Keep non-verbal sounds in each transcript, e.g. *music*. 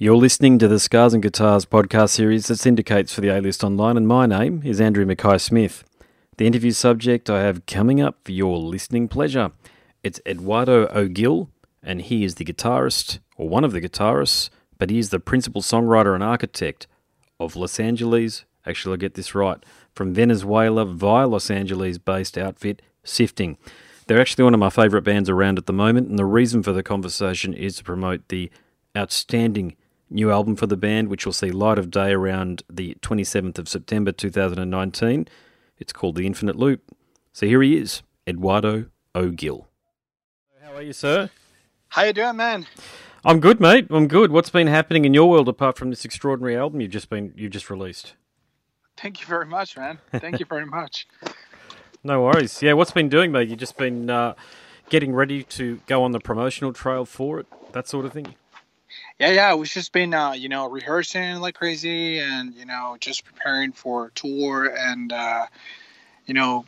You're listening to the Scars and Guitars podcast series that syndicates for the A List Online, and my name is Andrew Mackay Smith. The interview subject I have coming up for your listening pleasure. It's Eduardo O'Gill, and he is the guitarist, or one of the guitarists, but he is the principal songwriter and architect of Los Angeles. Actually, I get this right from Venezuela via Los Angeles based outfit Sifting. They're actually one of my favourite bands around at the moment, and the reason for the conversation is to promote the outstanding new album for the band, which will see light of day around the 27th of September 2019. It's called The Infinite Loop. So here he is, Eduardo O'Gill. How are you, sir? How you doing, man? I'm good, mate. I'm good. What's been happening in your world apart from this extraordinary album you've just been you've just released? Thank you very much, man. Thank you very much. *laughs* *laughs* No worries. Yeah, what's been doing, mate? You've just been uh, getting ready to go on the promotional trail for it, that sort of thing. Yeah, yeah. We've just been, uh, you know, rehearsing like crazy, and you know, just preparing for tour, and uh, you know,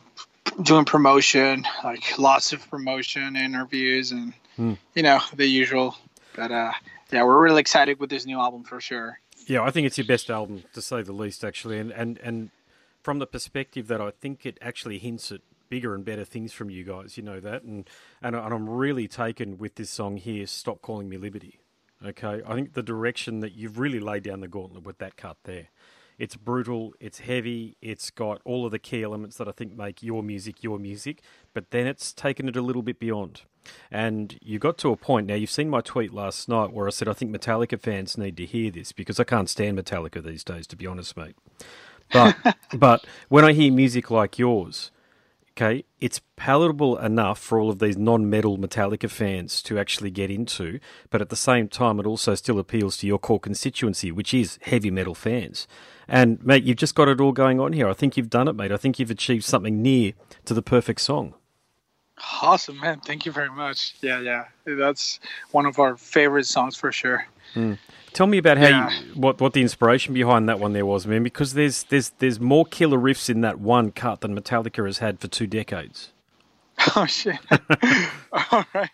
doing promotion, like lots of promotion interviews, and Hmm. you know, the usual. But uh, yeah, we're really excited with this new album for sure. Yeah, I think it's your best album to say the least, actually, and and and from the perspective that I think it actually hints at bigger and better things from you guys. You know that, and and, and I'm really taken with this song here. Stop calling me Liberty. Okay, I think the direction that you've really laid down the gauntlet with that cut there. It's brutal, it's heavy, it's got all of the key elements that I think make your music your music, but then it's taken it a little bit beyond. And you got to a point now, you've seen my tweet last night where I said I think Metallica fans need to hear this because I can't stand Metallica these days, to be honest, mate. But *laughs* but when I hear music like yours, okay, it's palatable enough for all of these non-metal Metallica fans to actually get into, but at the same time, it also still appeals to your core constituency, which is heavy metal fans. And mate, you've just got it all going on here. I think you've done it, mate. I think you've achieved something near to the perfect song. Awesome, man. Thank you very much. Yeah, yeah. That's one of our favorite songs for sure. Hmm. Tell me about how Yeah. you, what what the inspiration behind that one there was, man. Because there's there's there's more killer riffs in that one cut than Metallica has had for two decades. *laughs* Oh shit! *laughs* All right.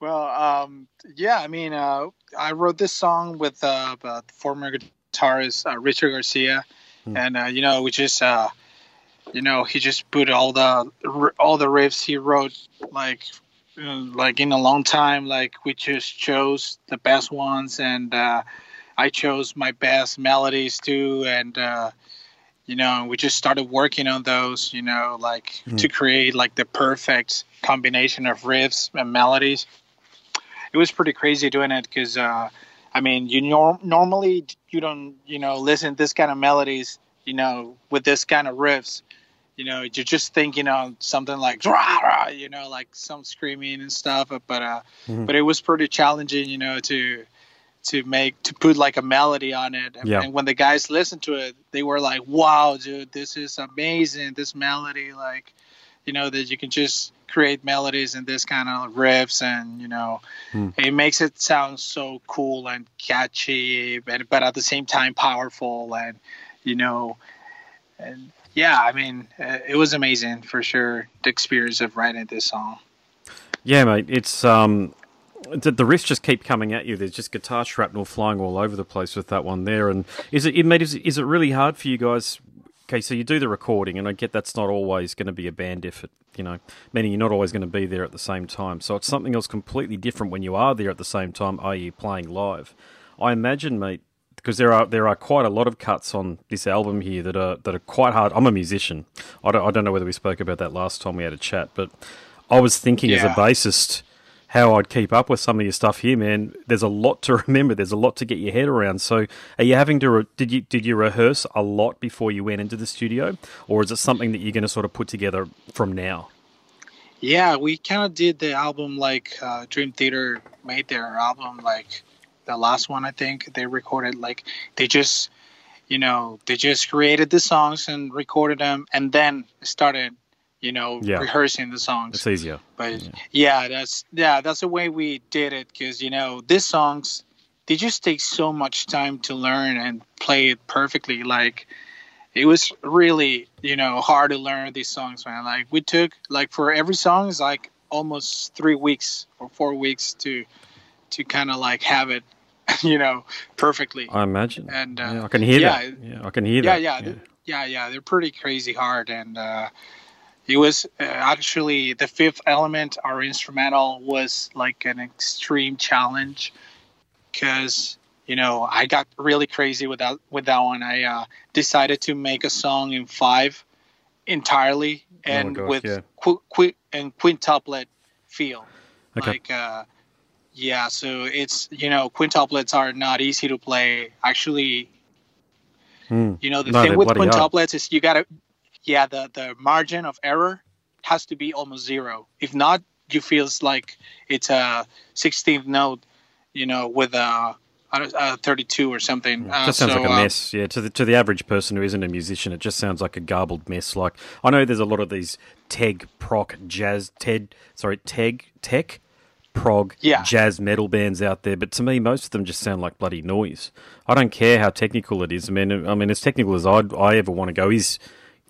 Well, um, yeah. I mean, uh, I wrote this song with uh, former guitarist uh, Richard Garcia, and uh, you know, we just, uh, you know, he just put all the all the riffs he wrote like like in a long time. Like we just chose the best ones, and uh, I chose my best melodies too, and. Uh, you know we just started working on those you know like to create like the perfect combination of riffs and melodies it was pretty crazy doing it because uh i mean you norm- normally you don't you know listen to this kind of melodies you know with this kind of riffs you know you're just thinking on something like rah, rah, you know like some screaming and stuff but uh Mhm. but it was pretty challenging you know to to make to put like a melody on it and, Yeah. and when the guys listened to it they were like wow dude this is amazing this melody like you know that you can just create melodies and this kind of riffs and you know Hmm. it makes it sound so cool and catchy but, but at the same time powerful and you know and yeah i mean uh, it was amazing for sure the experience of writing this song Yeah, mate. It's um, the, the riffs just keep coming at you. There's just guitar shrapnel flying all over the place with that one there. And is it, it mate, is, is it really hard for you guys? Okay, so you do the recording, and I get that's not always going to be a band effort. You know, meaning you're not always going to be there at the same time. So it's something else completely different when you are there at the same time, i.e., playing live. I imagine, mate, because there are there are quite a lot of cuts on this album here that are that are quite hard. I'm a musician. I don't I don't know whether we spoke about that last time we had a chat, but I was thinking as a bassist how I'd keep up with some of your stuff here, man. There's a lot to *laughs* remember. There's a lot to get your head around. So, are you having to? Re- did you did you rehearse a lot before you went into the studio, or is it something that you're going to sort of put together from now? Yeah, we kind of did the album like uh, Dream Theater made their album like the last one I think they recorded like they just you know they just created the songs and recorded them and then started you know Yeah. rehearsing the songs. It's easier. But yeah, that's yeah, that's the way we did it because you know these songs they just take so much time to learn and play it perfectly. Like it was really you know hard to learn these songs, man. Like we took like for every song is like almost three weeks or four weeks to to kind of like have it *laughs* you know, perfectly. I imagine. And uh, yeah, I can hear yeah, that. Yeah, I can hear yeah, that. yeah, th- yeah, yeah. They're pretty crazy hard, and uh, it was uh, actually the fifth element, our instrumental, was like an extreme challenge because you know I got really crazy with that with that one. I uh, decided to make a song in five entirely and gosh, with yeah. qu- qu- and quintuplet feel. Okay. Like uh, yeah, so it's you know quintuplets are not easy to play. Actually, Hmm. you know the No, thing with quintuplets is you gotta yeah the the margin of error has to be almost zero. If not, you feels like it's a 16th note, you know, with a, a, a 32 or something. It Uh, just sounds so, like a uh, mess. Yeah, to the to the average person who isn't a musician, it just sounds like a garbled mess. Like I know there's a lot of these teg proc jazz ted sorry teg tech prog Yeah. jazz metal bands out there, but to me most of them just sound like bloody noise. I don't care how technical it is. I mean, I mean as technical as I I ever want to go is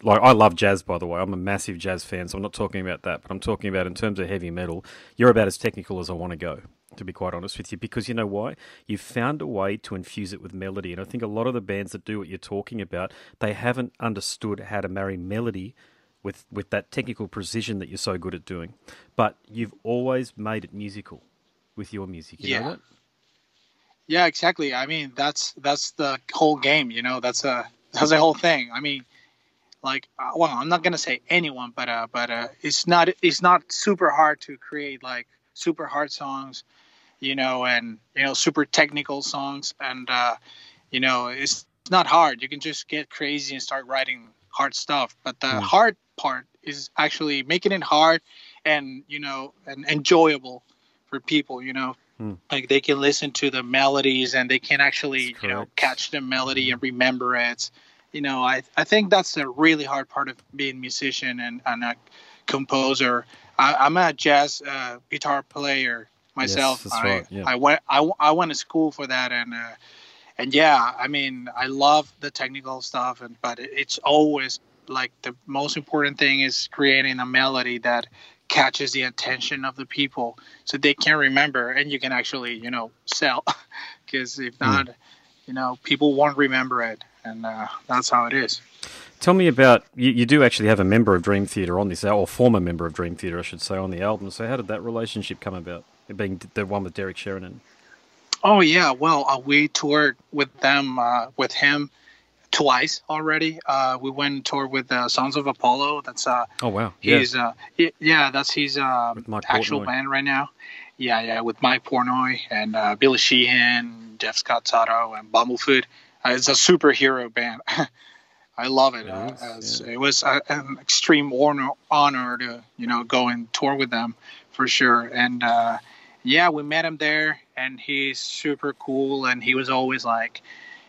like I love jazz by the way. I'm a massive jazz fan, so I'm not talking about that, but I'm talking about in terms of heavy metal. You're about as technical as I want to go, to be quite honest with you, because you know why? You've found a way to infuse it with melody, and I think a lot of the bands that do what you're talking about, they haven't understood how to marry melody with with that technical precision that you're so good at doing. But you've always made it musical with your music. You know Yeah. Yeah, exactly. I mean, that's that's the whole game. You know, that's a that's the whole thing. I mean, like, uh, well, I'm not gonna say anyone, but uh, but uh, it's not it's not super hard to create like super hard songs, you know, and you know, super technical songs, and uh, you know, it's not hard. You can just get crazy and start writing hard stuff. But the Hmm. hard part is actually making it hard and you know and enjoyable for people. You know, like they can listen to the melodies and they can actually you know catch the melody and remember it you know i i think that's a really hard part of being a musician and, and a composer I, i'm a jazz uh, guitar player myself that's I, right, yeah. I went I, I went to school for that and uh, and yeah i mean i love the technical stuff and but it's always like the most important thing is creating a melody that catches the attention of the people so they can remember and you can actually you know sell *laughs* because if not you know people won't remember it and uh, that's how it is Tell me about you, you. Do actually have a member of Dream Theater on this, or former member of Dream Theater, I should say, on the album. So how did that relationship come about? It being the one with Derek Sherinian. Oh yeah. Well uh, we toured with them uh, with him twice already. Uh, we went and toured with uh, sons of apollo. That's uh Oh wow, yeah, he's uh y- yeah that's his uh, Mike actual Portnoy. band right now. Yeah yeah with mike portnoy and uh, billy sheehan jeff scott soto and bumblefoot uh, it's a superhero band. *laughs* I love it. It uh, as- yeah. it was uh, an extreme honor, honor to you know go and tour with them for sure. And uh yeah we met him there and he's super cool and he was always like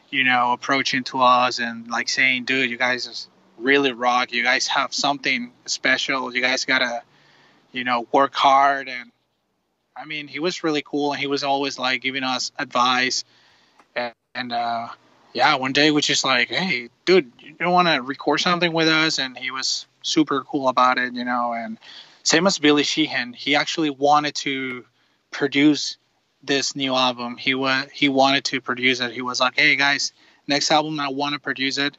you know approaching to us and like saying dude you guys really rock. You guys have something special. You guys gotta you know work hard. And i mean he was really cool and he was always like giving us advice. And, and uh yeah one day we just like hey dude you don't want to record something with us? And he was super cool about it you know and same as billy sheehan he actually wanted to produce this new album. He wa- he wanted to produce it. He was like hey guys next album i want to produce it.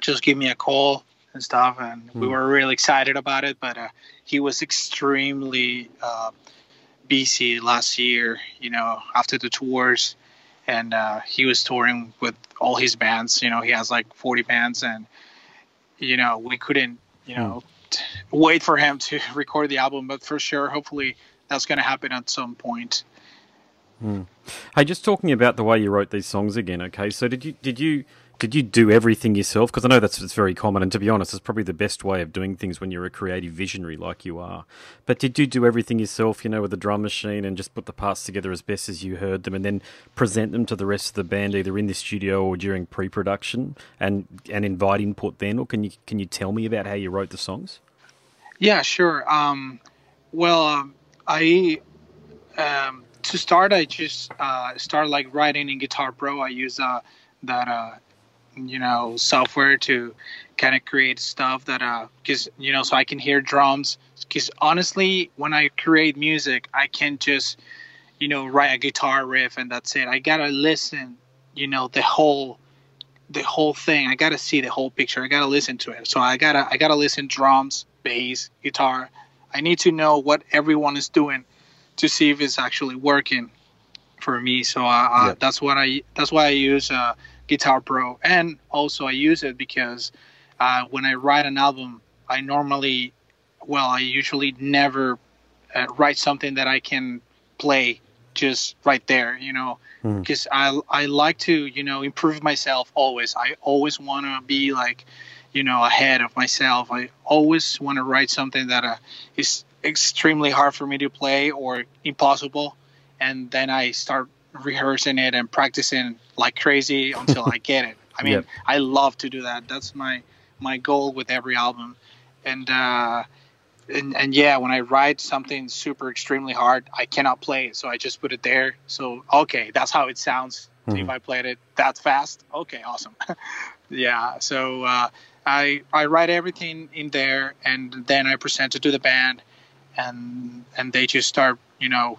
Just give me a call and stuff. And we Hmm. were really excited about it but uh, he was extremely uh, busy last year you know after the tours. And uh, he was touring with all his bands. You know he has like 40 bands and you know we couldn't you know t- wait for him to *laughs* record the album. But for sure hopefully that's going to happen at some point Hey, just talking about the way you wrote these songs again. Okay, so did you did you did you do everything yourself? Because I know that's it's very common, and to be honest, it's probably the best way of doing things when you're a creative visionary like you are. But did you do everything yourself? You know, with the drum machine and just put the parts together as best as you heard them, and then present them to the rest of the band either in the studio or during pre-production, and and invite input then. Or can you can you tell me about how you wrote the songs? Yeah, sure. Um, well, um, I um, to start, I just uh, started like writing in Guitar Pro. I use uh, that uh, you know software to kind of create stuff that uh, because you know so I can hear drums. Because honestly, when I create music, I can't just you know write a guitar riff and that's it. I gotta listen, you know, the whole the whole thing. I gotta see the whole picture. I gotta listen to it. So I gotta I gotta listen drums, bass, guitar. I need to know what everyone is doing to see if it's actually working for me. So uh, uh that's what I that's why I use uh, Guitar Pro, and also I use it because uh, when I write an album, I normally, well, I usually never uh, write something that I can play just right there, you know, because mm. I I like to you know improve myself always. I always want to be like, you know, ahead of myself. I always want to write something that uh, is extremely hard for me to play or impossible, and then I start rehearsing it and practicing like crazy *laughs* until I get it. I mean, yep. I love to do that. That's my my goal with every album, and. uh and, and yeah, when I write something super extremely hard, I cannot play it, so I just put it there. So okay, that's how it sounds. Mm-hmm. If I played it that fast, okay, awesome. *laughs* yeah, so uh, I I write everything in there, and then I present it to the band, and and they just start, you know,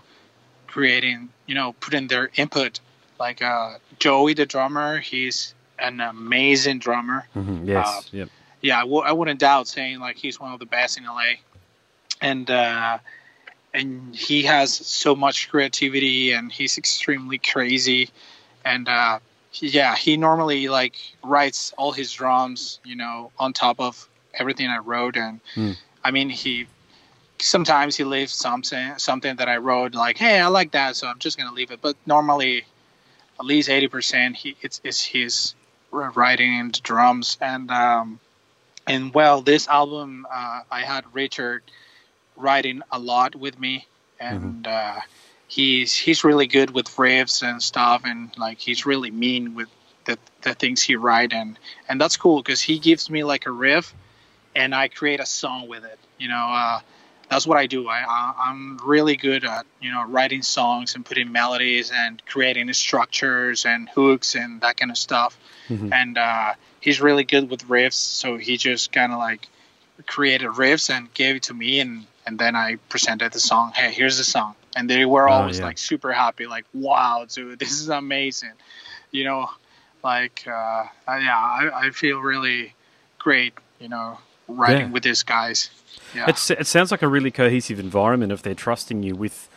creating, you know, putting their input. Like uh, Joey, the drummer, he's an amazing drummer. Mm-hmm. Yes. Uh, yep. Yeah, I w- I wouldn't doubt saying like he's one of the best in LA and uh, and he has so much creativity and he's extremely crazy and uh, yeah he normally like writes all his drums you know on top of everything i wrote and mm. i mean he sometimes he leaves something something that i wrote like hey i like that so i'm just gonna leave it but normally at least 80% he it's, it's his writing and drums and um and well this album uh, i had richard writing a lot with me, and mm-hmm. uh, he's he's really good with riffs and stuff, and like he's really mean with the the things he write, and and that's cool because he gives me like a riff, and I create a song with it. You know, uh, that's what I do. I, I am really good at you know writing songs and putting melodies and creating structures and hooks and that kind of stuff. Mm-hmm. And uh, he's really good with riffs, so he just kind of like created riffs and gave it to me, and and then I presented the song. Hey, here's the song, and they were oh, always oh, yeah. like super happy, like, "Wow, dude, this is amazing," you know, like, uh, yeah, I, I feel really great, you know, writing yeah. with these guys. Yeah. It's, it sounds like a really cohesive environment if they're trusting you with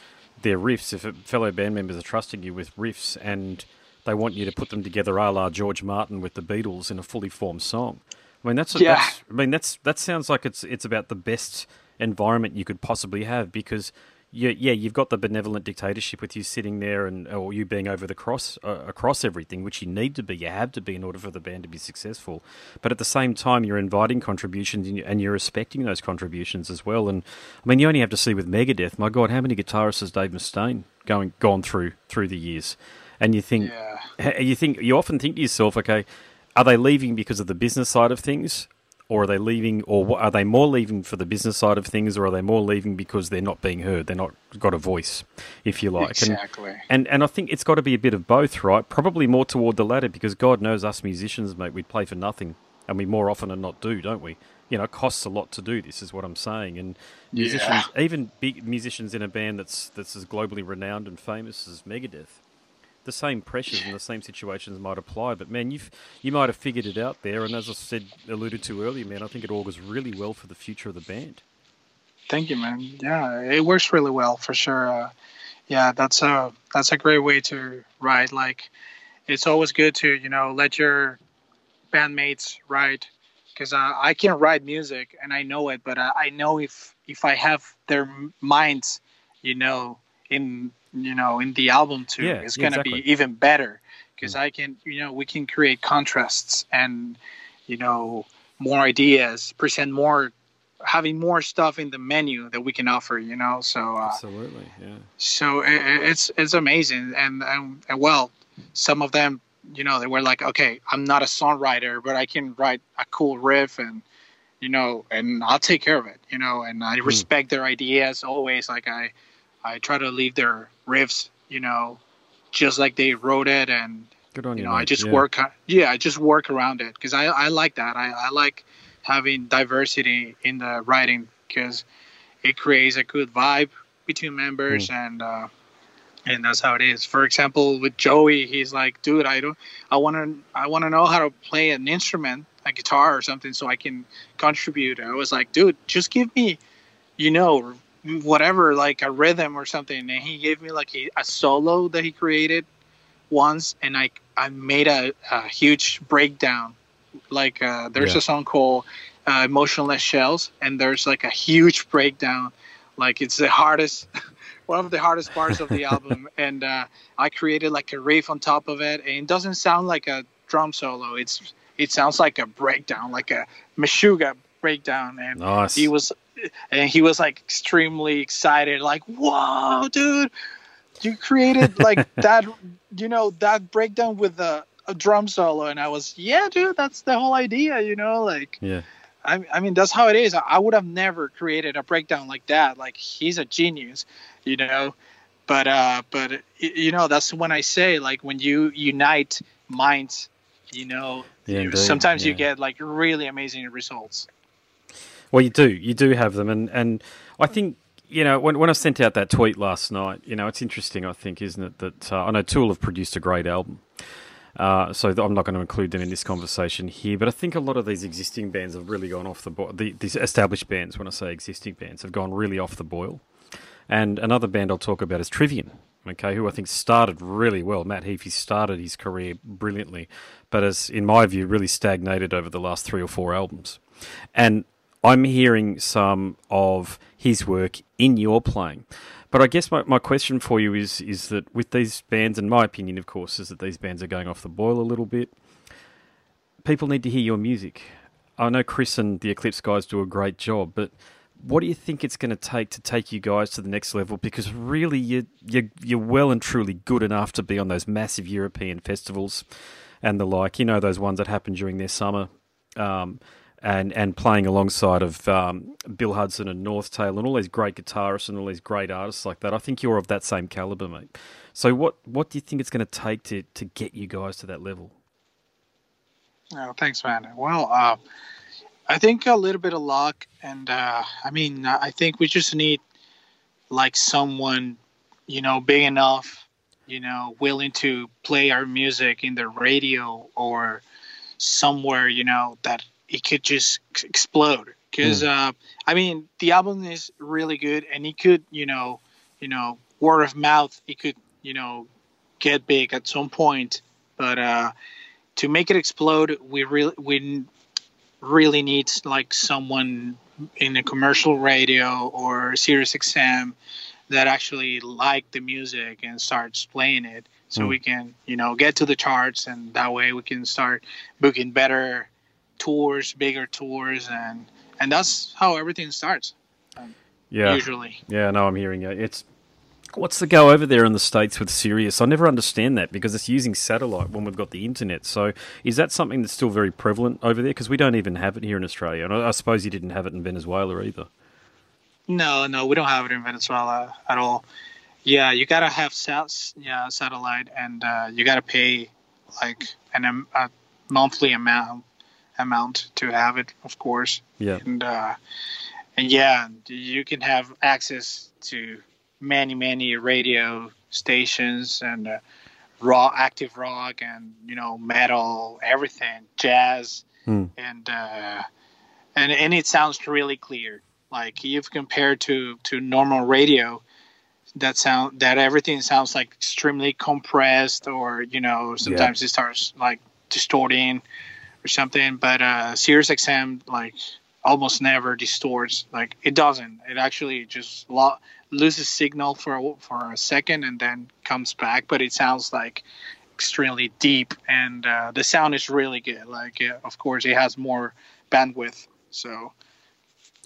their riffs. If fellow band members are trusting you with riffs and they want you to put them together, a la George Martin with the Beatles in a fully formed song. I mean, that's, yeah. That's, I mean, that's that sounds like it's it's about the best environment you could possibly have because you, yeah, you've got the benevolent dictatorship with you sitting there and or you being over the cross uh, across everything, which you need to be, you have to be in order for the band to be successful. But at the same time, you're inviting contributions and you're respecting those contributions as well. And I mean, you only have to see with Megadeth. My God, how many guitarists has Dave Mustaine going gone through through the years? And you think, yeah. you think, you often think to yourself, okay, are they leaving because of the business side of things, or are they leaving, or are they more leaving for the business side of things, or are they more leaving because they're not being heard? They're not got a voice, if you like. Exactly. And and, and I think it's got to be a bit of both, right? Probably more toward the latter, because God knows us musicians, mate, we play for nothing, and we more often than not do, don't we? You know, it costs a lot to do this, is what I'm saying. And musicians, yeah. even big musicians in a band that's that's as globally renowned and famous as Megadeth, the same pressures and the same situations might apply. But man, you've you might have figured it out there, and as I said, alluded to earlier, man, I think it augurs really well for the future of the band. Thank you, man. Yeah, it works really well for sure. Uh, yeah, that's a that's a great way to write. Like, it's always good to you know let your bandmates write because uh, I can write music and I know it, but I, I know if if I have their minds, you know, in you know in the album too yeah, it's going to exactly. be even better because mm. i can you know we can create contrasts and you know more ideas present more having more stuff in the menu that we can offer you know so uh, absolutely yeah so it, it's it's amazing and, and and well some of them you know they were like okay i'm not a songwriter but i can write a cool riff and you know and i'll take care of it you know and i mm. respect their ideas always like i I try to leave their riffs, you know, just like they wrote it, and you know, I just yeah. work, yeah, I just work around it because I, I like that. I, I like having diversity in the writing because it creates a good vibe between members, mm. and uh, and that's how it is. For example, with Joey, he's like, "Dude, I don't, I want to, I want to know how to play an instrument, a guitar or something, so I can contribute." I was like, "Dude, just give me, you know, whatever, like a rhythm or something." And he gave me like a, a solo that he created once, and I, I made a, a huge breakdown. Like, uh, there's yeah. a song called uh, "Emotionless Shells," and there's like a huge breakdown. Like, it's the hardest. *laughs* one of the hardest parts of the *laughs* album, and uh, I created like a riff on top of it, and it doesn't sound like a drum solo. It's it sounds like a breakdown, like a meshuggah breakdown, and nice. he was and he was like extremely excited, like whoa, dude, you created like *laughs* that, you know, that breakdown with a, a drum solo, and I was yeah, dude, that's the whole idea, you know, like yeah. I, I mean that's how it is. I would have never created a breakdown like that. Like he's a genius, you know. But uh, but you know that's when I say like when you unite minds, you know, yeah, sometimes yeah. you get like really amazing results. Well, you do, you do have them, and and I think you know, when, when I sent out that tweet last night, you know, it's interesting, I think, isn't it, that uh, I know Tool have produced a great album. Uh, so I'm not going to include them in this conversation here, but I think a lot of these existing bands have really gone off the boil. The, these established bands, when I say existing bands, have gone really off the boil. And another band I'll talk about is Trivium, okay, who I think started really well. Matt Heafy started his career brilliantly, but has, in my view, really stagnated over the last three or four albums. And I'm hearing some of his work in your playing. But I guess my, my question for you is is that with these bands, and my opinion, of course, is that these bands are going off the boil a little bit. People need to hear your music. I know Chris and the Eclipse guys do a great job, but what do you think it's going to take to take you guys to the next level? Because really, you you you're well and truly good enough to be on those massive European festivals and the like. You know those ones that happen during their summer. Um, and and playing alongside of um, Bill Hudson and Northtale and all these great guitarists and all these great artists like that. I think you're of that same caliber, mate. So what what do you think it's going to take to to get you guys to that level? Oh, thanks, man. Well, uh, I think a little bit of luck, and uh, I mean, I think we just need like someone, you know, big enough, you know, willing to play our music in the radio or somewhere, you know, that it could just explode because mm. uh, I mean the album is really good and it could you know you know word of mouth it could you know get big at some point but uh, to make it explode we really we really need like someone in a commercial radio or Sirius XM that actually like the music and starts playing it so mm. we can you know get to the charts and that way we can start booking better tours, bigger tours, and and that's how everything starts. Um, yeah, usually. Yeah, no, I'm hearing you. It's what's the go over there in the states with Sirius? I never understand that because it's using satellite when we've got the internet. So is that something that's still very prevalent over there? Because we don't even have it here in Australia, and I, I suppose you didn't have it in Venezuela either. No, no, we don't have it in Venezuela at all. Yeah, you gotta have sat- yeah satellite, and uh, you gotta pay like an a monthly amount amount to have it, of course. Yeah. And uh, and yeah, you can have access to many many radio stations and uh, raw active rock and you know metal, everything, jazz, mm. and uh, and and it sounds really clear. Like if compared to to normal radio, that sound that everything sounds like extremely compressed, or you know sometimes yeah. it starts like distorting or something. But uh, Sirius XM like almost never distorts. Like it doesn't. It actually just lo- loses signal for a, for a second and then comes back. But it sounds like extremely deep, and uh, the sound is really good. Like yeah, of course it has more bandwidth. So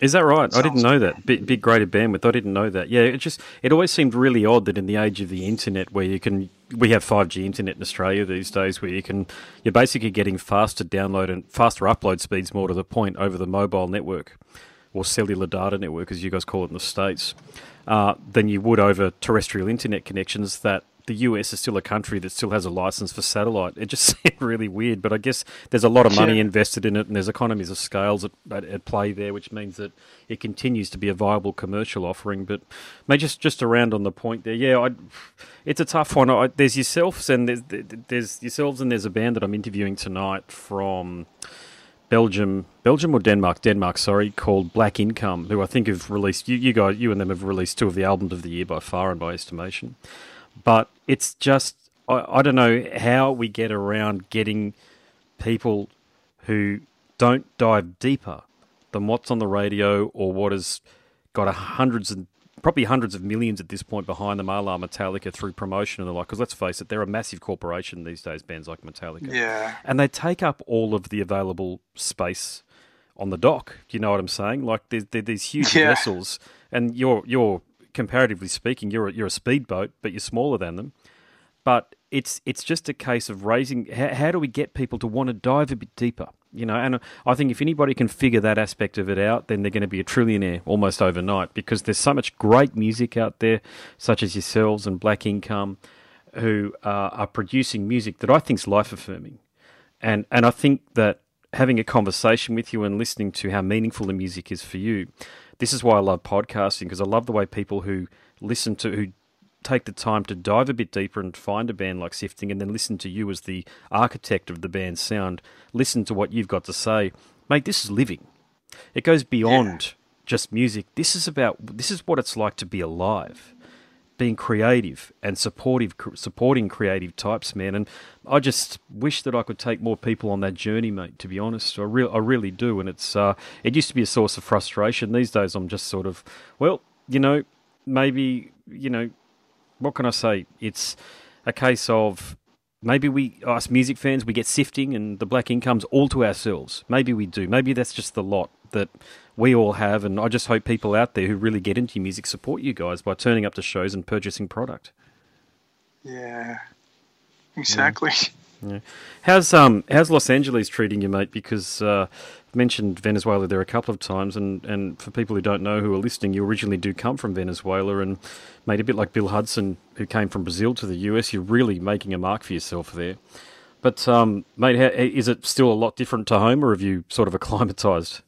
is that right? I didn't know that. Big, big greater bandwidth. I didn't know that. Yeah, it just it always seemed really odd that in the age of the internet, where you can we have five G internet in Australia these days, where you can you're basically getting faster download and faster upload speeds, more to the point, over the mobile network or cellular data network, as you guys call it in the states, uh, than you would over terrestrial internet connections that the US is still a country that still has a license for satellite. It just *laughs* seemed really weird, but I guess there's a lot of money yeah. invested in it, and there's economies of scales at, at, at, play there, which means that it continues to be a viable commercial offering. But may just just around on the point there, yeah, I, it's a tough one. I, there's yourselves and there's, there's yourselves and there's a band that I'm interviewing tonight from. Belgium, Belgium or Denmark? Denmark, sorry, called Black Income, who I think have released you, you guys, you and them have released two of the albums of the year by far and by estimation. But it's just I, I don't know how we get around getting people who don't dive deeper than what's on the radio or what has got a hundreds and probably hundreds of millions at this point behind them, a la Metallica through promotion and the like. Because let's face it, they're a massive corporation these days. Bands like Metallica, yeah, and they take up all of the available space on the dock. Do you know what I'm saying? Like they're, they're these huge yeah. vessels, and you're you're comparatively speaking, you're a, you're a speedboat, but you're smaller than them. But it's it's just a case of raising. How, how do we get people to want to dive a bit deeper? You know, and I think if anybody can figure that aspect of it out, then they're going to be a trillionaire almost overnight because there's so much great music out there, such as yourselves and Black Income, who uh, are producing music that I think is life affirming, and and I think that having a conversation with you and listening to how meaningful the music is for you, this is why I love podcasting because I love the way people who listen to who take the time to dive a bit deeper and find a band like Sifting and then listen to you as the architect of the band's sound, listen to what you've got to say. Mate, this is living. It goes beyond yeah. just music. This is about this is what it's like to be alive. Being creative and supportive, supporting creative types, man, and I just wish that I could take more people on that journey, mate. To be honest, I, re- I really do, and it's uh, it used to be a source of frustration. These days, I'm just sort of, well, you know, maybe you know, what can I say? It's a case of maybe we, us music fans, we get sifting and the black incomes all to ourselves. Maybe we do. Maybe that's just the lot that we all have. And I just hope people out there who really get into music support you guys by turning up to shows and purchasing product. Yeah, exactly. Yeah. Yeah. How's um how's Los Angeles treating you, mate? Because uh, I've mentioned Venezuela there a couple of times, and, and for people who don't know who are listening, you originally do come from Venezuela, and made a bit like Bill Hudson, who came from Brazil to the US. You're really making a mark for yourself there. But um, mate, how, is it still a lot different to home, or have you sort of acclimatized?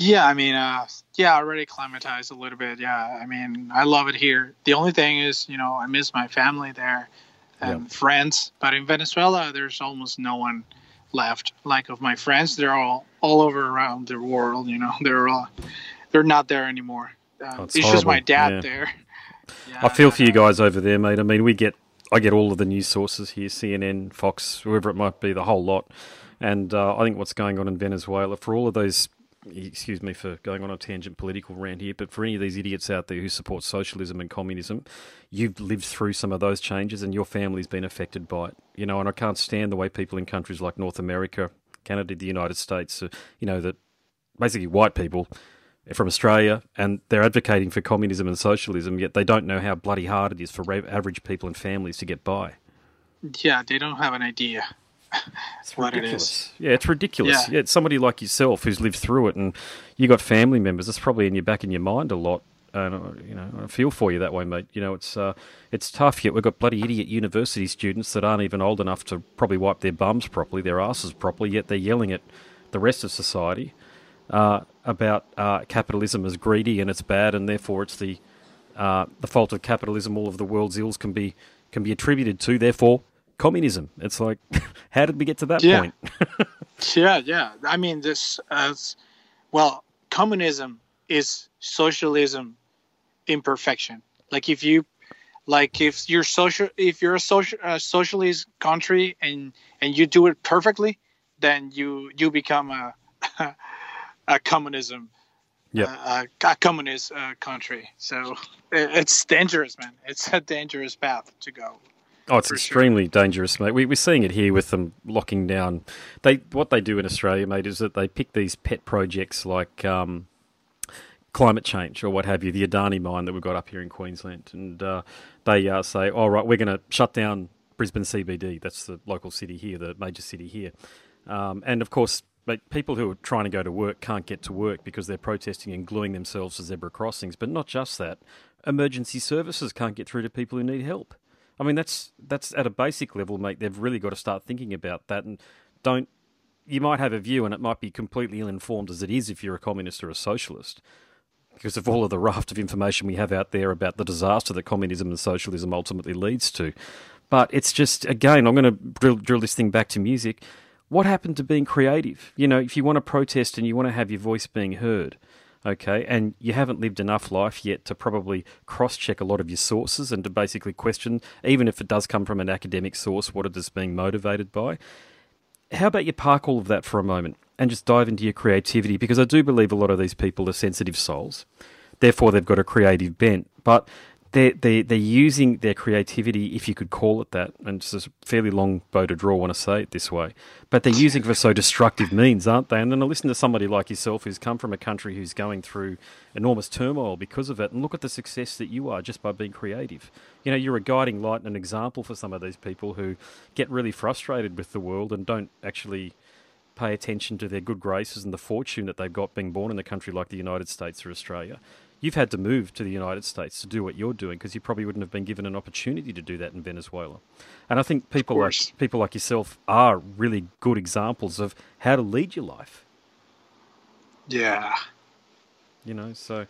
Yeah, I mean, uh, yeah, already acclimatized a little bit. Yeah, I mean, I love it here. The only thing is, you know, I miss my family there and yeah. friends. But in Venezuela, there's almost no one left. Like of my friends, they're all all over around the world. You know, *laughs* they're all they're not there anymore. Uh, oh, it's, it's just my dad yeah. there. Yeah, *laughs* I feel for you guys over there, mate. I mean, we get I get all of the news sources here, CNN, Fox, whoever it might be, the whole lot. And uh, I think what's going on in Venezuela for all of those excuse me for going on a tangent political rant here, but for any of these idiots out there who support socialism and communism, you've lived through some of those changes and your family's been affected by it. You know, and I can't stand the way people in countries like North America, Canada, the United States, uh, you know, that basically white people from Australia and they're advocating for communism and socialism, yet they don't know how bloody hard it is for average people and families to get by. Yeah, they don't have an idea. It's what ridiculous. It is. Yeah, it's ridiculous. Yeah. yeah, it's somebody like yourself who's lived through it, and you got family members. That's probably in your back in your mind a lot. And uh, you know, I feel for you that way, mate. You know, it's uh, it's tough. Yet we've got bloody idiot university students that aren't even old enough to probably wipe their bums properly, their asses properly. Yet they're yelling at the rest of society uh, about uh, capitalism as greedy and it's bad, and therefore it's the uh, the fault of capitalism. All of the world's ills can be can be attributed to. Therefore, communism. It's like, *laughs* how did we get to that yeah. point? *laughs* yeah, yeah. I mean, this as well. Communism is socialism imperfection. Like if you, like if you're social, if you're a social a socialist country and and you do it perfectly, then you you become a *laughs* a communism. Yeah, a, a, communist uh, country. So it, it's dangerous, man. It's a dangerous path to go. Oh, it's extremely sure. dangerous, mate. We, are seeing it here with them locking down. They what they do in Australia, mate, is that they pick these pet projects like um, climate change or what have you, the Adani mine that we've got up here in Queensland, and uh, they uh, say, "All right, we're going to shut down Brisbane CBD. That's the local city here, the major city here." Um, and of course, people who are trying to go to work can't get to work because they're protesting and gluing themselves to zebra crossings. But not just that, emergency services can't get through to people who need help. I mean, that's that's at a basic level, mate. They've really got to start thinking about that, and don't. You might have a view, and it might be completely ill-informed as it is if you're a communist or a socialist, because of all of the raft of information we have out there about the disaster that communism and socialism ultimately leads to. But it's just again, I'm going to drill, drill this thing back to music. What happened to being creative? You know, if you want to protest and you want to have your voice being heard, okay, and you haven't lived enough life yet to probably cross check a lot of your sources and to basically question, even if it does come from an academic source, what it is being motivated by. How about you park all of that for a moment and just dive into your creativity? Because I do believe a lot of these people are sensitive souls. Therefore, they've got a creative bent. But they're, they, they're using their creativity, if you could call it that, and it's a fairly long bow to draw, I want to say it this way, but they're using it for so destructive means, aren't they? And then I listen to somebody like yourself who's come from a country who's going through enormous turmoil because of it, and look at the success that you are just by being creative. You know, you're a guiding light and an example for some of these people who get really frustrated with the world and don't actually pay attention to their good graces and the fortune that they've got being born in a country like the United States or Australia you've had to move to the United States to do what you're doing because you probably wouldn't have been given an opportunity to do that in Venezuela. And I think people like people like yourself are really good examples of how to lead your life. Yeah. You know, so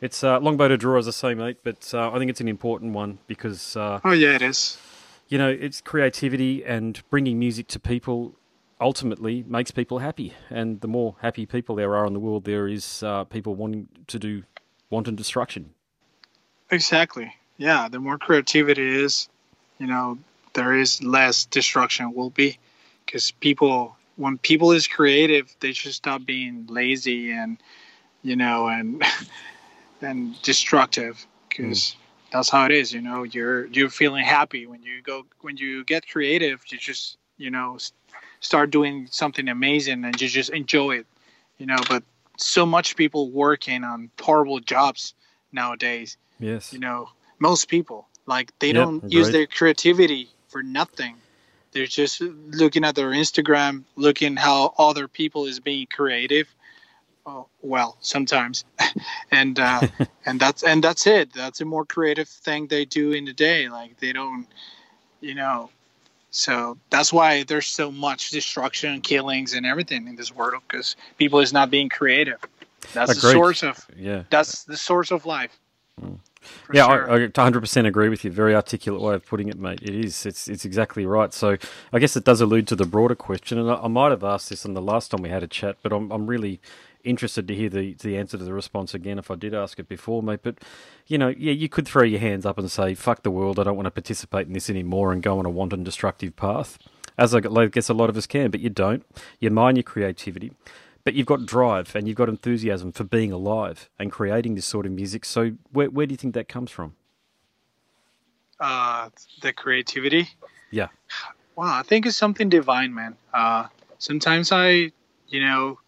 it's a uh, long bow to draw, as I say, mate. But uh, I think it's an important one because. Uh, oh yeah, it is. You know, it's creativity and bringing music to people ultimately makes people happy. And the more happy people there are in the world, there is uh, people wanting to do wanton destruction. Exactly. Yeah. The more creativity is, you know, there is less destruction will be because people, when people is creative, they should stop being lazy and, you know, and, *laughs* and destructive because mm. that's how it is. You know, you're, you're feeling happy when you go, when you get creative, you just, you know, start doing something amazing and you just enjoy it, you know, but so much people working on horrible jobs nowadays. Yes. You know, most people like they yep, don't use their creativity for nothing. They're just looking at their Instagram, looking how other people is being creative. Oh, well, sometimes, *laughs* and uh, *laughs* and that's and that's it. That's a more creative thing they do in the day. Like they don't, you know, so that's why there's so much destruction, killings, and everything in this world because people is not being creative. That's Agreed. the source of yeah. That's the source of life. Mm. Yeah, sure. I, I 100% agree with you. Very articulate way of putting it, mate. It is. It's it's exactly right. So I guess it does allude to the broader question, and I, I might have asked this on the last time we had a chat, but I'm I'm really interested to hear the the answer to the response again if I did ask it before, mate. But you know, yeah, you could throw your hands up and say, "Fuck the world! I don't want to participate in this anymore," and go on a wanton destructive path, as I guess a lot of us can. But you don't. You mine your creativity, but you've got drive and you've got enthusiasm for being alive and creating this sort of music. So where where do you think that comes from? Uh, the creativity. Yeah. Wow, I think it's something divine, man. Uh, sometimes I, you know,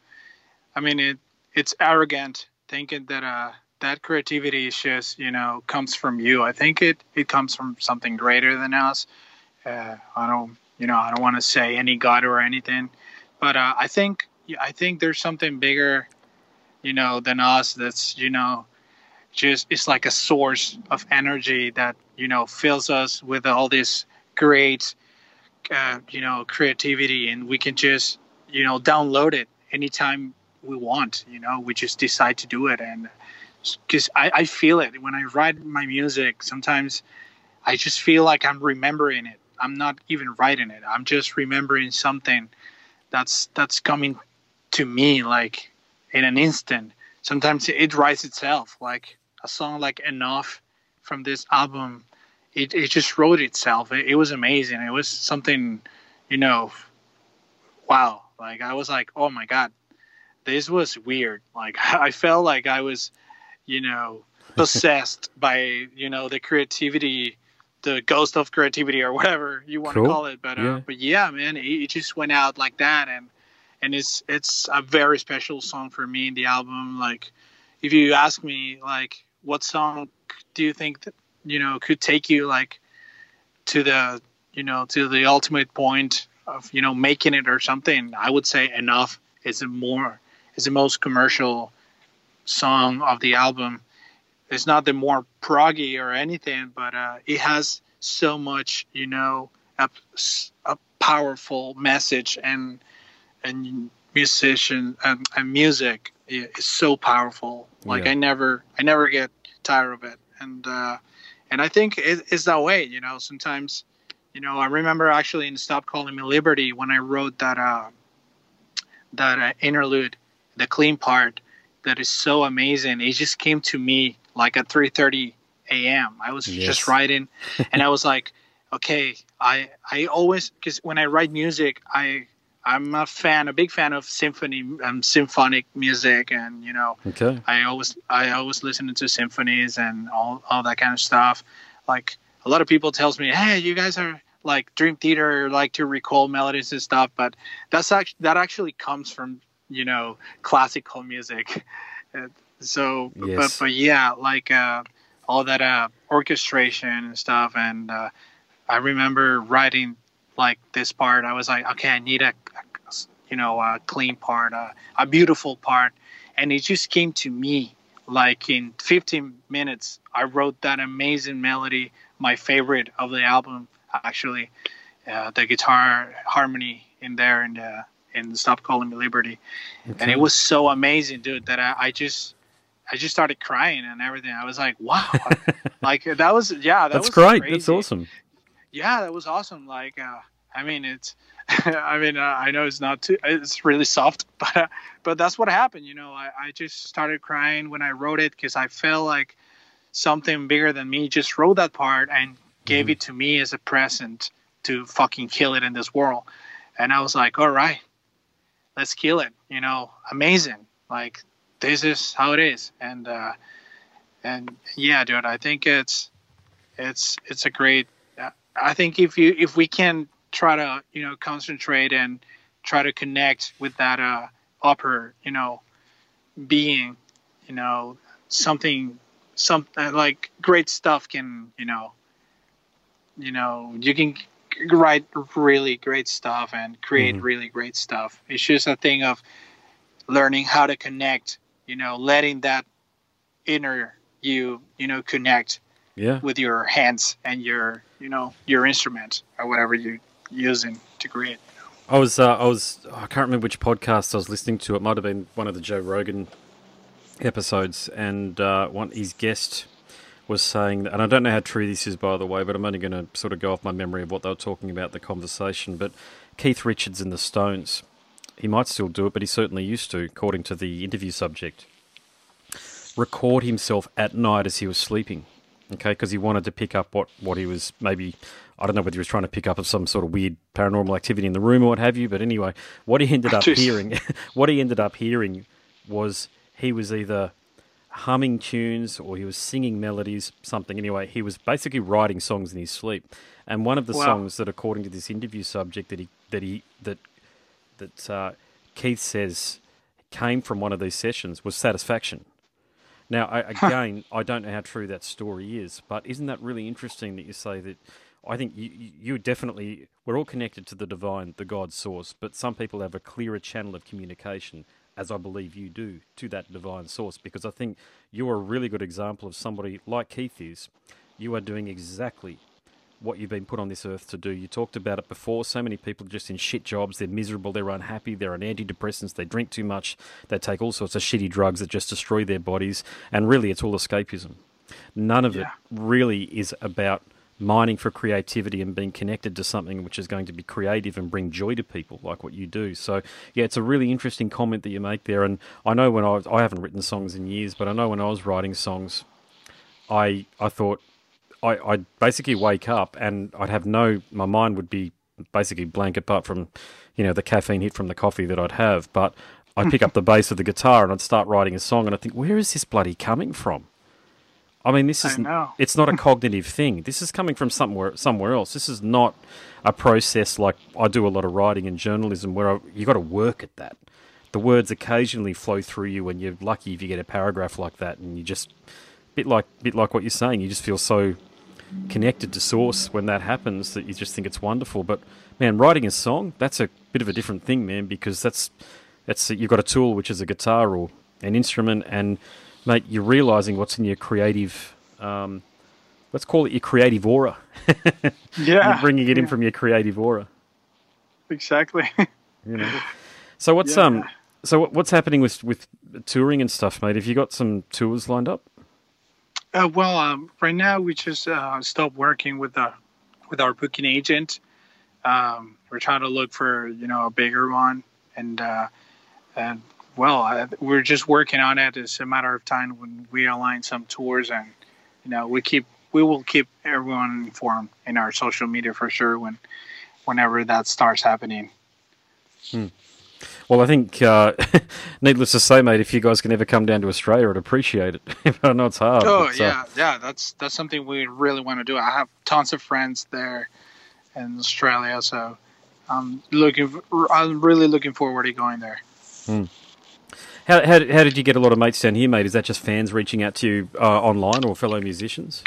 I mean, it it's arrogant thinking that uh that creativity is just you know comes from you. I think it it comes from something greater than us. Uh, I don't you know I don't want to say any god or anything, but uh, I think I think there's something bigger, you know, than us. That's you know, just it's like a source of energy that you know fills us with all this great, uh, you know, creativity, and we can just you know download it anytime we want you know we just decide to do it. And because I, I feel it. When i write my music sometimes i just feel like i'm remembering it. I'm not even writing it. I'm just remembering something that's that's coming to me like in an instant. Sometimes it writes itself like a song like enough from this album. It, it just wrote itself. It, it was amazing. It was something you know wow. Like i was like oh my god this was weird. Like *laughs* I felt like I was, you know, *laughs* possessed by you know the creativity, the ghost of creativity or whatever you want cool. to call it. But uh, yeah. but yeah, man, it, it, just went out like that, and and it's it's a very special song for me in the album. Like if you ask me like what song do you think that you know could take you like to the you know to the ultimate point of you know making it or something i would say enough is more is the most commercial song of the album. It's not the more proggy or anything, but uh, it has so much, you know, a, a powerful message and and musician and, and music is so powerful. Like yeah. I never I never get tired of it, and uh, and I think it, it's that way. You know, sometimes, you know, I remember actually in "Stop Calling Me Liberty" when I wrote that uh, that uh, interlude, the clean part, that is so amazing. It just came to me like at 3:30 a.m. I was yes. just writing, *laughs* and I was like, okay, I I always because when I write music, I I'm a fan, a big fan of symphony, um, symphonic music, and you know, okay. I always, I always listen to symphonies and all, all that kind of stuff. Like a lot of people tells me, hey, you guys are like Dream Theater, like to recall melodies and stuff, but that's actually that actually comes from you know classical music. so, yes. but but yeah, like uh, all that uh, orchestration and stuff, and uh, I remember writing like this part, I was like, okay, I need a, a you know, a clean part, a, a beautiful part, and it just came to me like in 15 minutes. I wrote that amazing melody, my favorite of the album, actually, uh, the guitar harmony in there and uh, in Stop Calling Me Liberty, okay. and it was so amazing, dude, that I, I just. I just started crying and everything. I was like, "Wow!" *laughs* like that was yeah. That That's was great. Crazy. That's awesome. Yeah, that was awesome. Like, uh, I mean, it's. *laughs* I mean, uh, I know it's not too. It's really soft, *laughs* but uh, but that's what happened. You know, I, I just started crying when I wrote it because I felt like something bigger than me just wrote that part and gave mm-hmm. it to me as a present to fucking kill it in this world. And I was like, all right, let's kill it. You know, amazing. Like this is how it is. And uh, and yeah, dude, I think it's it's it's a great. Uh, I think if you if we can try to you know concentrate and try to connect with that uh, upper you know being you know something some uh, like great stuff can you know you know you can write really great stuff and create mm-hmm. really great stuff it's just a thing of learning how to connect you know letting that inner you you know connect yeah. with your hands and your you know your instrument or whatever you're using to create. I was, uh, I was, I can't remember which podcast I was listening to. It might have been one of the Joe Rogan episodes, and uh, one his guest was saying, and I don't know how true this is, by the way, but I'm only going to sort of go off my memory of what they were talking about the conversation. But Keith Richards and the Stones, he might still do it, but he certainly used to, according to the interview subject, record himself at night as he was sleeping. Okay, because he wanted to pick up what, what he was maybe I don't know whether he was trying to pick up some sort of weird paranormal activity in the room or what have you. But anyway, what he ended *laughs* up hearing, *laughs* what he ended up hearing, was he was either humming tunes or he was singing melodies, something. Anyway, he was basically writing songs in his sleep. And one of the wow. songs that, according to this interview subject, that he that he that that uh, Keith says came from one of these sessions was "Satisfaction." Now, I, again, I don't know how true that story is, but isn't that really interesting that you say that I think you, you definitely, we're all connected to the divine, the God source, but some people have a clearer channel of communication, as I believe you do, to that divine source, because I think you're a really good example of somebody like Keith is. You are doing exactly what you've been put on this earth to do. You talked about it before. So many people are just in shit jobs. They're miserable. They're unhappy. They're on antidepressants. They drink too much. They take all sorts of shitty drugs that just destroy their bodies. And really, it's all escapism. None of yeah. it really is about mining for creativity and being connected to something which is going to be creative and bring joy to people like what you do. So yeah, it's a really interesting comment that you make there. And I know when I was, I haven't written songs in years, but I know when I was writing songs, I I thought I I'd basically wake up and I'd have no my mind would be basically blank apart from you know the caffeine hit from the coffee that I'd have, but I'd pick up *laughs* the bass of the guitar and I'd start writing a song and I think where is this bloody coming from? I mean, this is *laughs* it's not a cognitive thing. This is coming from somewhere somewhere else. This is not a process like I do a lot of writing in journalism where I, you got to work at that. The words occasionally flow through you, and you're lucky if you get a paragraph like that, and you just bit like bit like what you're saying. You just feel so connected to source when that happens that you just think it's wonderful. But man, writing a song that's a bit of a different thing, man, because that's that's you've got a tool which is a guitar or an instrument and mate, you're realizing what's in your creative um, let's call it your creative aura. *laughs* Yeah, You're bringing it in from your creative aura. exactly. *laughs* You know. So what's Yeah. um so what's happening with with touring and stuff, mate? Have you got some tours lined up? Uh, well, um, right now we just uh, stopped working with the with our booking agent. Um, we're trying to look for you know a bigger one, and uh, and well, I, we're just working on it. It's a matter of time when we align some tours, and you know we keep we will keep everyone informed in our social media for sure when whenever that starts happening. Well, I think, uh, *laughs* needless to say, mate, if you guys can ever come down to Australia, I'd appreciate it. *laughs* I know it's hard. Oh but, uh, yeah, yeah. That's that's something we really want to do. I have tons of friends there in Australia, so I'm looking. I'm really looking forward to going there. How, how, how did you get a lot of mates down here, mate? Is that just fans reaching out to you uh, online or fellow musicians?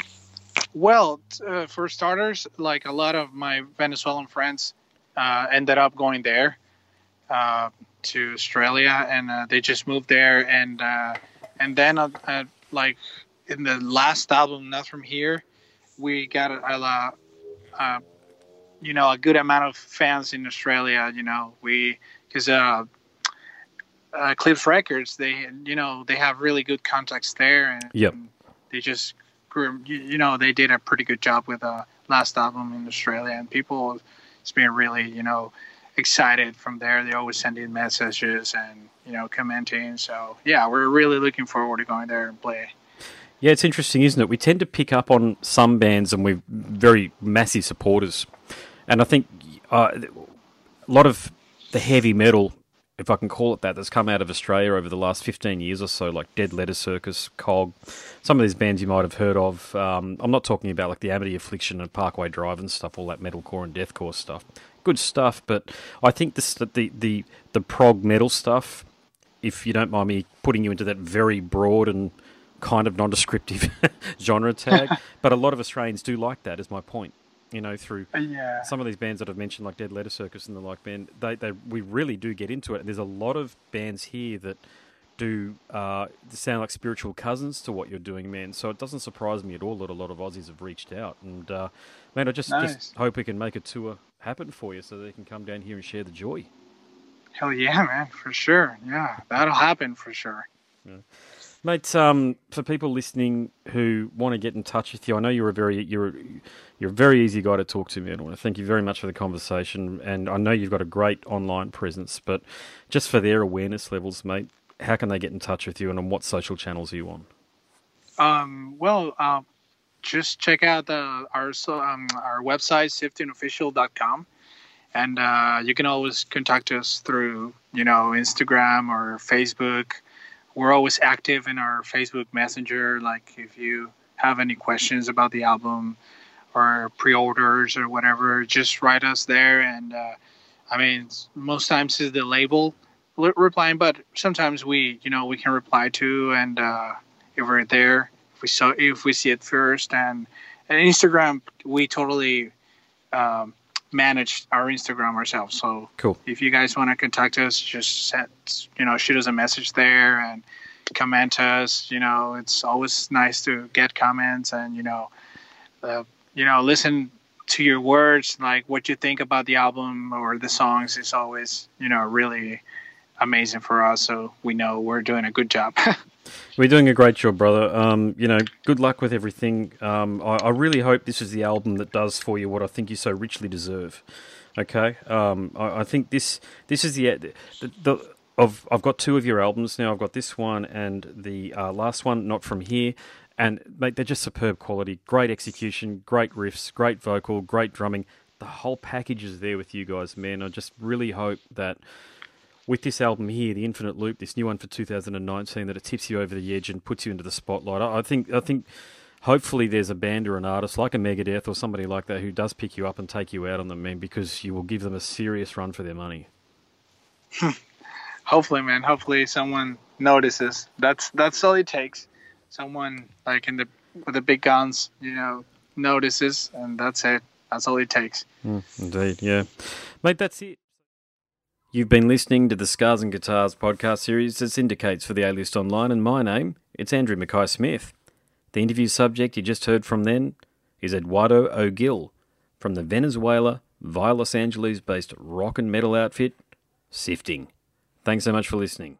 Well, uh, for starters, like a lot of my Venezuelan friends uh, ended up going there uh, to Australia, and uh, they just moved there. And uh, and then, like in the last album, "Not From Here," we got a, a, you know a good amount of fans in Australia. You know, we because uh, uh, Clips Records, they you know they have really good contacts there, and Yep. they just grew. You, know, they did a pretty good job with the last album in Australia, and people it's been really you know excited from there. They always send in messages and you know commenting. So yeah, we're really looking forward to going there and play. Yeah, it's interesting, isn't it? We tend to pick up on some bands, and we're very massive supporters. And I think uh, a lot of the heavy metal, if I can call it that, that's come out of Australia over the last 15 years or so, like Dead Letter Circus, Cog, some of these bands you might have heard of. Um, I'm not talking about like the Amity Affliction and Parkway Drive and stuff, all that metalcore and deathcore stuff. Good stuff, but I think this the the the prog metal stuff if you don't mind me putting you into that very broad and kind of nondescriptive *laughs* genre tag. *laughs* but a lot of Australians do like that, is my point. You know, through Yeah. some of these bands that I've mentioned, like Dead Letter Circus and the like band, they, they we really do get into it. And there's a lot of bands here that do uh, sound like spiritual cousins to what you're doing, man. So it doesn't surprise me at all that a lot of Aussies have reached out. And uh, man, I just Nice. just hope we can make a tour happen for you so they can come down here and share the joy. Hell yeah, man, for sure. Yeah, that'll happen for sure. Mate, um, for people listening who want to get in touch with you, I know you're a very you're you're a very easy guy to talk to, man. I want to thank you very much for the conversation, and I know you've got a great online presence. But just for their awareness levels, mate, how can they get in touch with you, and on what social channels are you on? Um, well, uh, just check out the, our um, our website, siftingofficial.com. And uh, you can always contact us through, you know, Instagram or Facebook. We're always active in our Facebook Messenger. Like if you have any questions about the album or pre-orders or whatever, just write us there. And uh, I mean, most times is the label replying, but sometimes we, you know, we can reply to and uh, if we're there, if we saw, if we see it first, and and Instagram, we totally um, manage our Instagram ourselves. So Cool. if you guys want to contact us, just send, you know, shoot us a message there and comment us. You know, it's always nice to get comments and you know, uh, you know, listen to your words, like what you think about the album or the songs. is always you know really amazing for us, so we know we're doing a good job. *laughs* We're doing a great job, brother. Um, you know, good luck with everything. Um, I, I really hope this is the album that does for you what I think you so richly deserve. Okay, um, I, I think this this is the, the, the of I've got two of your albums now. I've got this one and the uh, last one, not from here. And mate, they're just superb quality, great execution, great riffs, great vocal, great drumming. The whole package is there with you guys, man. I just really hope that with this album here, the Infinite Loop, this new one for 2019, that it tips you over the edge and puts you into the spotlight. I, I think, I think, hopefully, there's a band or an artist like a Megadeth or somebody like that who does pick you up and take you out on them, man, because you will give them a serious run for their money. *laughs* hopefully, man. Hopefully, someone notices. That's that's all it takes. Someone like in the with the big guns, you know, notices, and that's it. That's all it takes. Mm, indeed, yeah, mate. That's it. You've been listening to the Scars and Guitars podcast series that syndicates for the A List Online, and my name, it's Andrew Mackay Smith. The interview subject you just heard from then is Eduardo O'Gill from the Venezuela via Los Angeles based rock and metal outfit Sifting. Thanks so much for listening.